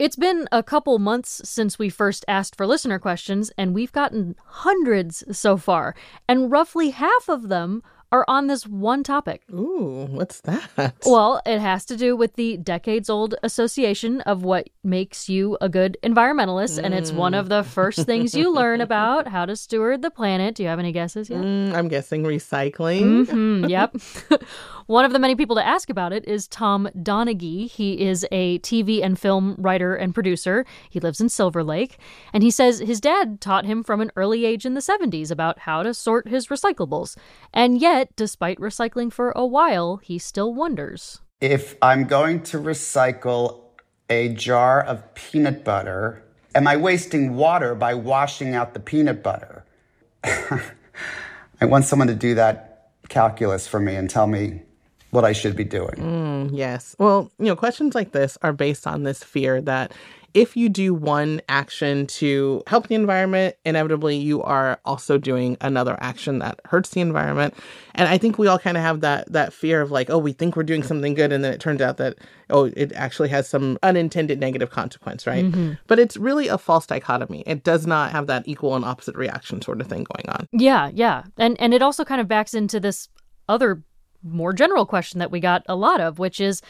It's been a couple months since we first asked for listener questions, and we've gotten hundreds so far. And roughly half of them are on this one topic. Ooh, what's that? Well, it has to do with the decades old association of what makes you a good environmentalist. And it's one of the first things you learn about how to steward the planet. Do you have any guesses yet? Mm, I'm guessing recycling. Hmm, yep. One of the many people to ask about it is Tom Donaghy. He is a TV and film writer and producer. He lives in Silver Lake. And he says his dad taught him from an early age in the 70s about how to sort his recyclables. And yet, despite recycling for a while, he still wonders. If I'm going to recycle a jar of peanut butter, am I wasting water by washing out the peanut butter? I want someone to do that calculus for me and tell me what I should be doing. Mm, yes. Well, you know, questions like this are based on this fear that if you do one action to help the environment, inevitably you are also doing another action that hurts the environment. And I think we all kind of have that that fear of like, oh, we think we're doing something good and then it turns out that oh, it actually has some unintended negative consequence, right? Mm-hmm. But it's really a false dichotomy. It does not have that equal and opposite reaction sort of thing going on. Yeah, yeah. And and it also kind of backs into this other more general question that we got a lot of, which is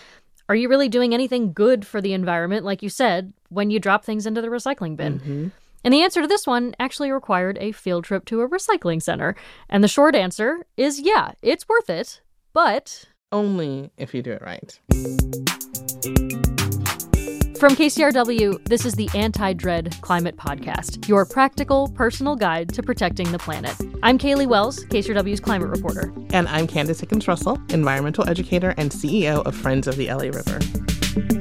are you really doing anything good for the environment like you said when you drop things into the recycling bin? Mm-hmm. And the answer to this one actually required a field trip to a recycling center. And the short answer is yeah, it's worth it, but Only if you do it right. From KCRW, this is the Anti Dread Climate Podcast, your practical, personal guide to protecting the planet. I'm Caleigh Wells, KCRW's climate reporter. And I'm Candice Dickens Russell, environmental educator and CEO of Friends of the LA River.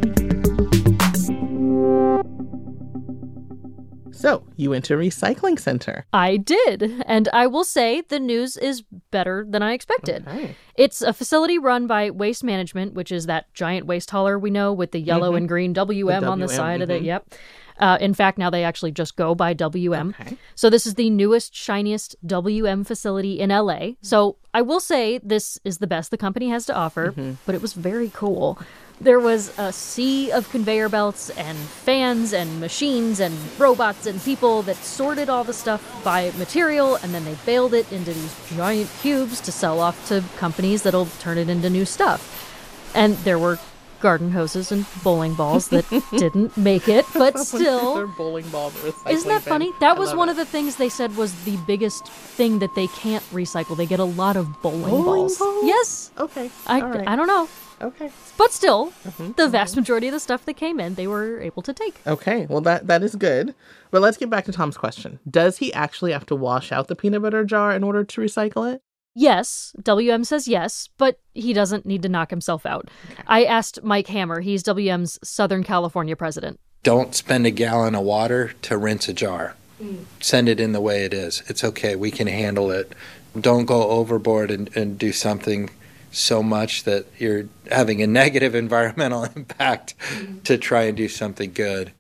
So, you went to a recycling center. I did, and I will say the news is better than I expected. Okay. It's a facility run by Waste Management, which is that giant waste hauler we know with the yellow mm-hmm. and green WM on the WM, side of it. Mm-hmm. Yep. Uh, in fact, now they actually just go by WM. So this is the newest, shiniest WM facility in LA. So I will say this is the best the company has to offer, mm-hmm. but it was very cool. There was a sea of conveyor belts and fans and machines and robots and people that sorted all the stuff by material and then they baled it into these giant cubes to sell off to companies that'll turn it into new stuff. And there were garden hoses and bowling balls that didn't make it, but Their still. bowling ball recycling Isn't that bin. funny? That I was one it. of the things they said was the biggest thing that they can't recycle. They get a lot of bowling, Bowling balls. balls? Yes. Okay. I, right. I don't know. Okay. But still, Mm-hmm, the vast majority of the stuff that came in, they were able to take. Okay. Well, that that is good. But let's get back to Tom's question. Does he actually have to wash out the peanut butter jar in order to recycle it? Yes, WM says yes, but he doesn't need to knock himself out. I asked Mike Hammer, he's WM's Southern California president. Don't spend a gallon of water to rinse a jar. Mm. Send it in the way it is. It's okay. We can handle it. Don't go overboard and, and do something so much that you're having a negative environmental impact mm. to try and do something good.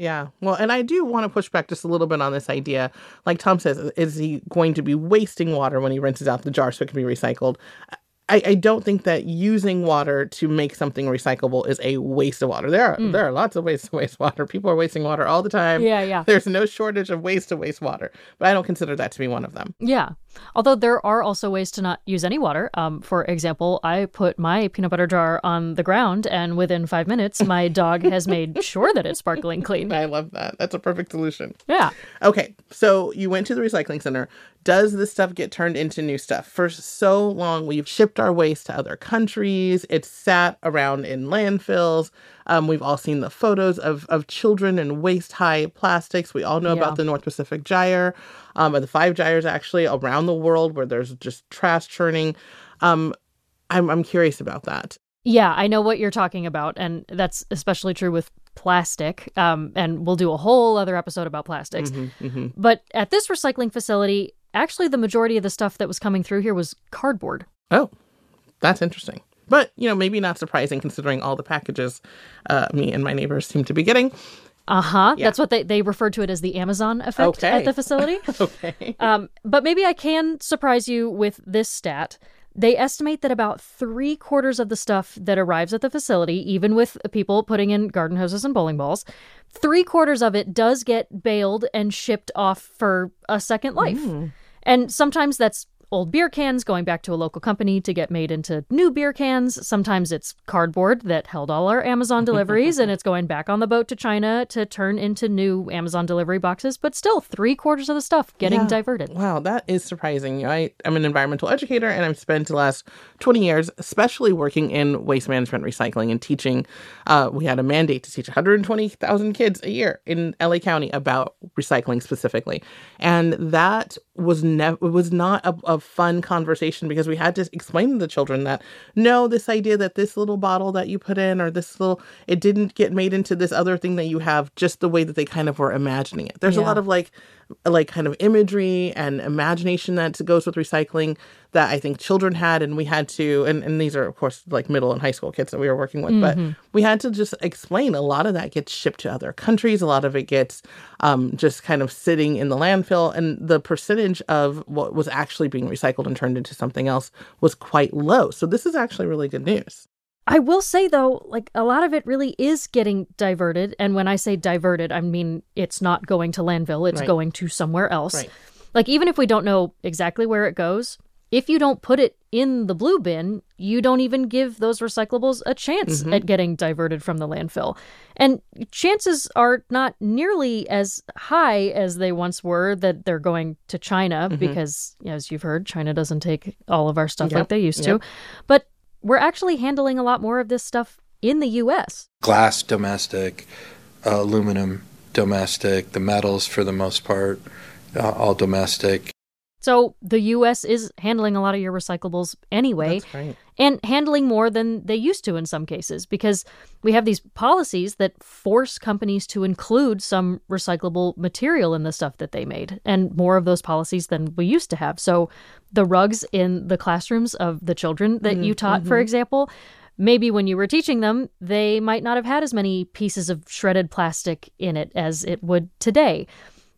Yeah. Well, and I do want to push back just a little bit on this idea. Like Tom says, is he going to be wasting water when he rinses out the jar so it can be recycled? I, I don't think that using water to make something recyclable is a waste of water. There are mm. there are lots of ways to waste water. People are wasting water all the time. Yeah, yeah. There's no shortage of ways to waste water, but I don't consider that to be one of them. Yeah. Although there are also ways to not use any water. Um, for example, I put my peanut butter jar on the ground, and within five minutes, my dog has made sure that it's sparkling clean. I love that. That's a perfect solution. Yeah. Okay, so you went to the recycling center. Does this stuff get turned into new stuff? For so long, we've shipped our waste to other countries. It's sat around in landfills. Um, we've all seen the photos of, of children in waist high plastics. We all know Yeah. about the North Pacific Gyre, um, or the five gyres actually around the world where there's just trash churning. Um, I'm, I'm curious about that. Yeah, I know what you're talking about, and that's especially true with plastic. Um, and we'll do a whole other episode about plastics. But at this recycling facility, actually, the majority of the stuff that was coming through here was cardboard. Oh, that's interesting. But, you know, maybe not surprising considering all the packages uh, me and my neighbors seem to be getting. Uh huh. Yeah. That's what they they referred to it as the Amazon effect Okay. at the facility. Okay. um, but maybe I can surprise you with this stat. They estimate that about three quarters of the stuff that arrives at the facility, even with people putting in garden hoses and bowling balls, three quarters of it does get baled and shipped off for a second life. Mm. And sometimes that's old beer cans going back to a local company to get made into new beer cans. Sometimes it's cardboard that held all our Amazon deliveries and it's going back on the boat to China to turn into new Amazon delivery boxes. But still, three quarters of the stuff getting yeah. diverted. Wow, that is surprising. I, I'm an environmental educator and I've spent the last 20 years, especially working in waste management recycling and teaching. Uh, we had a mandate to teach 120,000 kids a year in LA County about recycling specifically. And that was never was not a, a fun conversation because we had to explain to the children that no, this idea that this little bottle that you put in or this little it didn't get made into this other thing that you have just the way that they kind of were imagining it. There's yeah. a lot of like like kind of imagery and imagination that goes with recycling that I think children had and we had to and, and these are of course like middle and high school kids that we were working with mm-hmm. but we had to just explain a lot of that gets shipped to other countries a lot of it gets um, just kind of sitting in the landfill and the percentage of what was actually being recycled and turned into something else was quite low so this is actually really good news I will say though, like a lot of it really is getting diverted. And when I say diverted, I mean it's not going to landfill, it's right. going to somewhere else. Right. Like even if we don't know exactly where it goes, if you don't put it in the blue bin, you don't even give those recyclables a chance mm-hmm. at getting diverted from the landfill. And chances are not nearly as high as they once were that they're going to China mm-hmm. because, as you've heard, China doesn't take all of our stuff yep. like they used yep. to. But we're actually handling a lot more of this stuff in the US. Glass domestic, uh, aluminum domestic, the metals for the most part, uh, all domestic. So the US is handling a lot of your recyclables anyway. And handling more than they used to in some cases because we have these policies that force companies to include some recyclable material in the stuff that they made and more of those policies than we used to have. So the rugs in the classrooms of the children that mm-hmm. you taught, for mm-hmm. example, maybe when you were teaching them, they might not have had as many pieces of shredded plastic in it as it would today.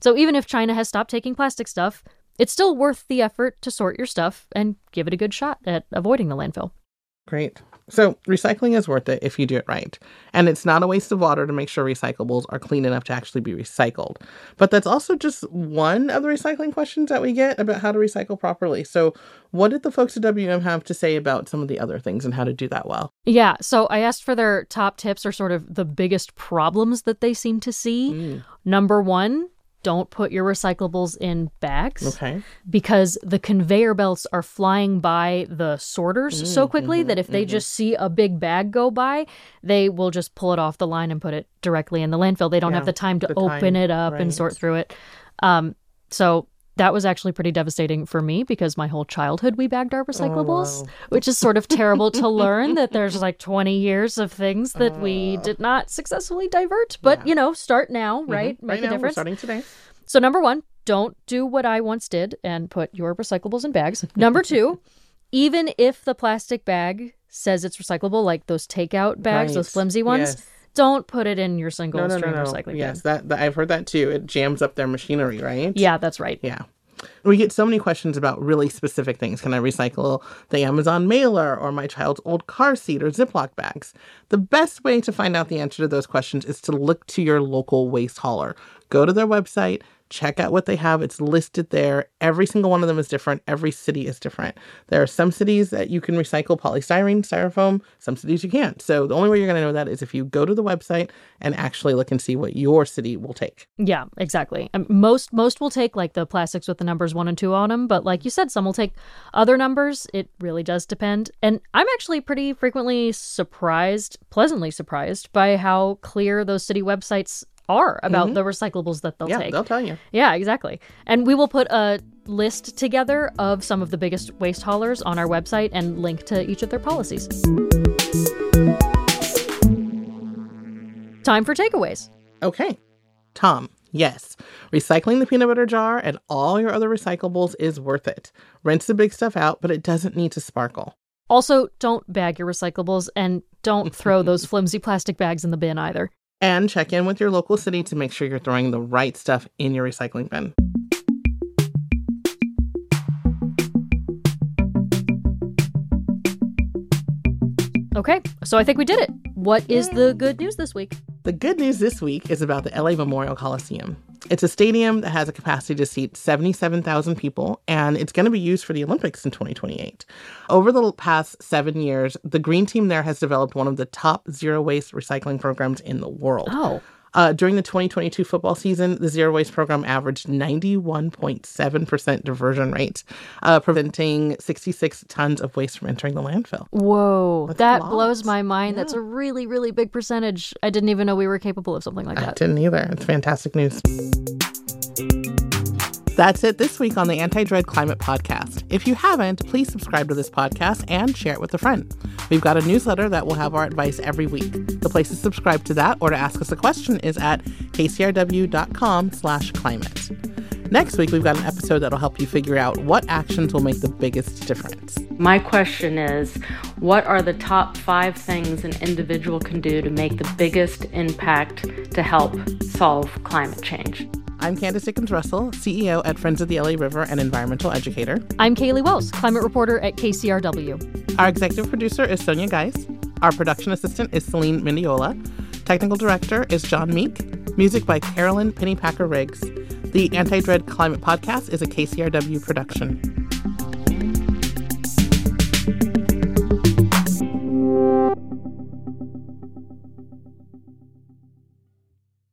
So even if China has stopped taking plastic stuff, it's still worth the effort to sort your stuff and give it a good shot at avoiding the landfill. Great. So, recycling is worth it if you do it right. And it's not a waste of water to make sure recyclables are clean enough to actually be recycled. But that's also just one of the recycling questions that we get about how to recycle properly. So, what did the folks at WM have to say about some of the other things and how to do that well? Yeah. So, I asked for their top tips or sort of the biggest problems that they seem to see. Mm. Number one, don't put your recyclables in bags. Okay. Because the conveyor belts are flying by the sorters mm, so quickly mm-hmm, that if they mm-hmm. just see a big bag go by, they will just pull it off the line and put it directly in the landfill. They don't yeah, have the time to the open time, it up right. and sort through it. Um, so that was actually pretty devastating for me because my whole childhood we bagged our recyclables, oh, wow. which is sort of terrible to learn that there's like 20 years of things that uh, we did not successfully divert. But, yeah. you know, start now, mm-hmm. right? Mm-hmm. Make right a now, difference. starting today. So, number one, don't do what I once did and put your recyclables in bags. number two, even if the plastic bag says it's recyclable, like those takeout bags, right. those flimsy ones. Yes don't put it in your single no, no, stream no, recycling yes, bin. Yes, that, that I've heard that too. It jams up their machinery, right? Yeah, that's right. Yeah. We get so many questions about really specific things. Can I recycle the Amazon mailer or my child's old car seat or Ziploc bags? The best way to find out the answer to those questions is to look to your local waste hauler. Go to their website, check out what they have. It's listed there. Every single one of them is different. Every city is different. There are some cities that you can recycle polystyrene, styrofoam, some cities you can't. So the only way you're going to know that is if you go to the website and actually look and see what your city will take. Yeah, exactly. Most most will take like the plastics with the numbers 1 and 2 on them, but like you said some will take other numbers. It really does depend. And I'm actually pretty frequently surprised, pleasantly surprised by how clear those city websites are about mm-hmm. the recyclables that they'll yeah, take. They'll tell you. Yeah, exactly. And we will put a list together of some of the biggest waste haulers on our website and link to each of their policies. Time for takeaways. Okay. Tom, yes, recycling the peanut butter jar and all your other recyclables is worth it. Rinse the big stuff out, but it doesn't need to sparkle. Also, don't bag your recyclables and don't throw those flimsy plastic bags in the bin either and check in with your local city to make sure you're throwing the right stuff in your recycling bin. Okay, so I think we did it. What is the good news this week? The good news this week is about the LA Memorial Coliseum. It's a stadium that has a capacity to seat 77,000 people, and it's going to be used for the Olympics in 2028. Over the past seven years, the green team there has developed one of the top zero waste recycling programs in the world. Oh. Uh, during the 2022 football season, the zero waste program averaged 91.7% diversion rate, uh, preventing 66 tons of waste from entering the landfill. Whoa, That's that blows my mind. That's a really, really big percentage. I didn't even know we were capable of something like I that. didn't either. It's fantastic news. That's it this week on the Anti Dread Climate Podcast. If you haven't, please subscribe to this podcast and share it with a friend. We've got a newsletter that will have our advice every week. The place to subscribe to that or to ask us a question is at kcrw.com slash climate. Next week, we've got an episode that'll help you figure out what actions will make the biggest difference. My question is what are the top five things an individual can do to make the biggest impact to help solve climate change? I'm Candice Dickens Russell, CEO at Friends of the LA River and environmental educator. I'm Caleigh Wells, climate reporter at KCRW. Our executive producer is Sonia Geis. Our production assistant is Celine Mendiola. Technical director is John Meek. Music by Carolyn Pennypacker Riggs. The Anti Dread Climate Podcast is a KCRW production.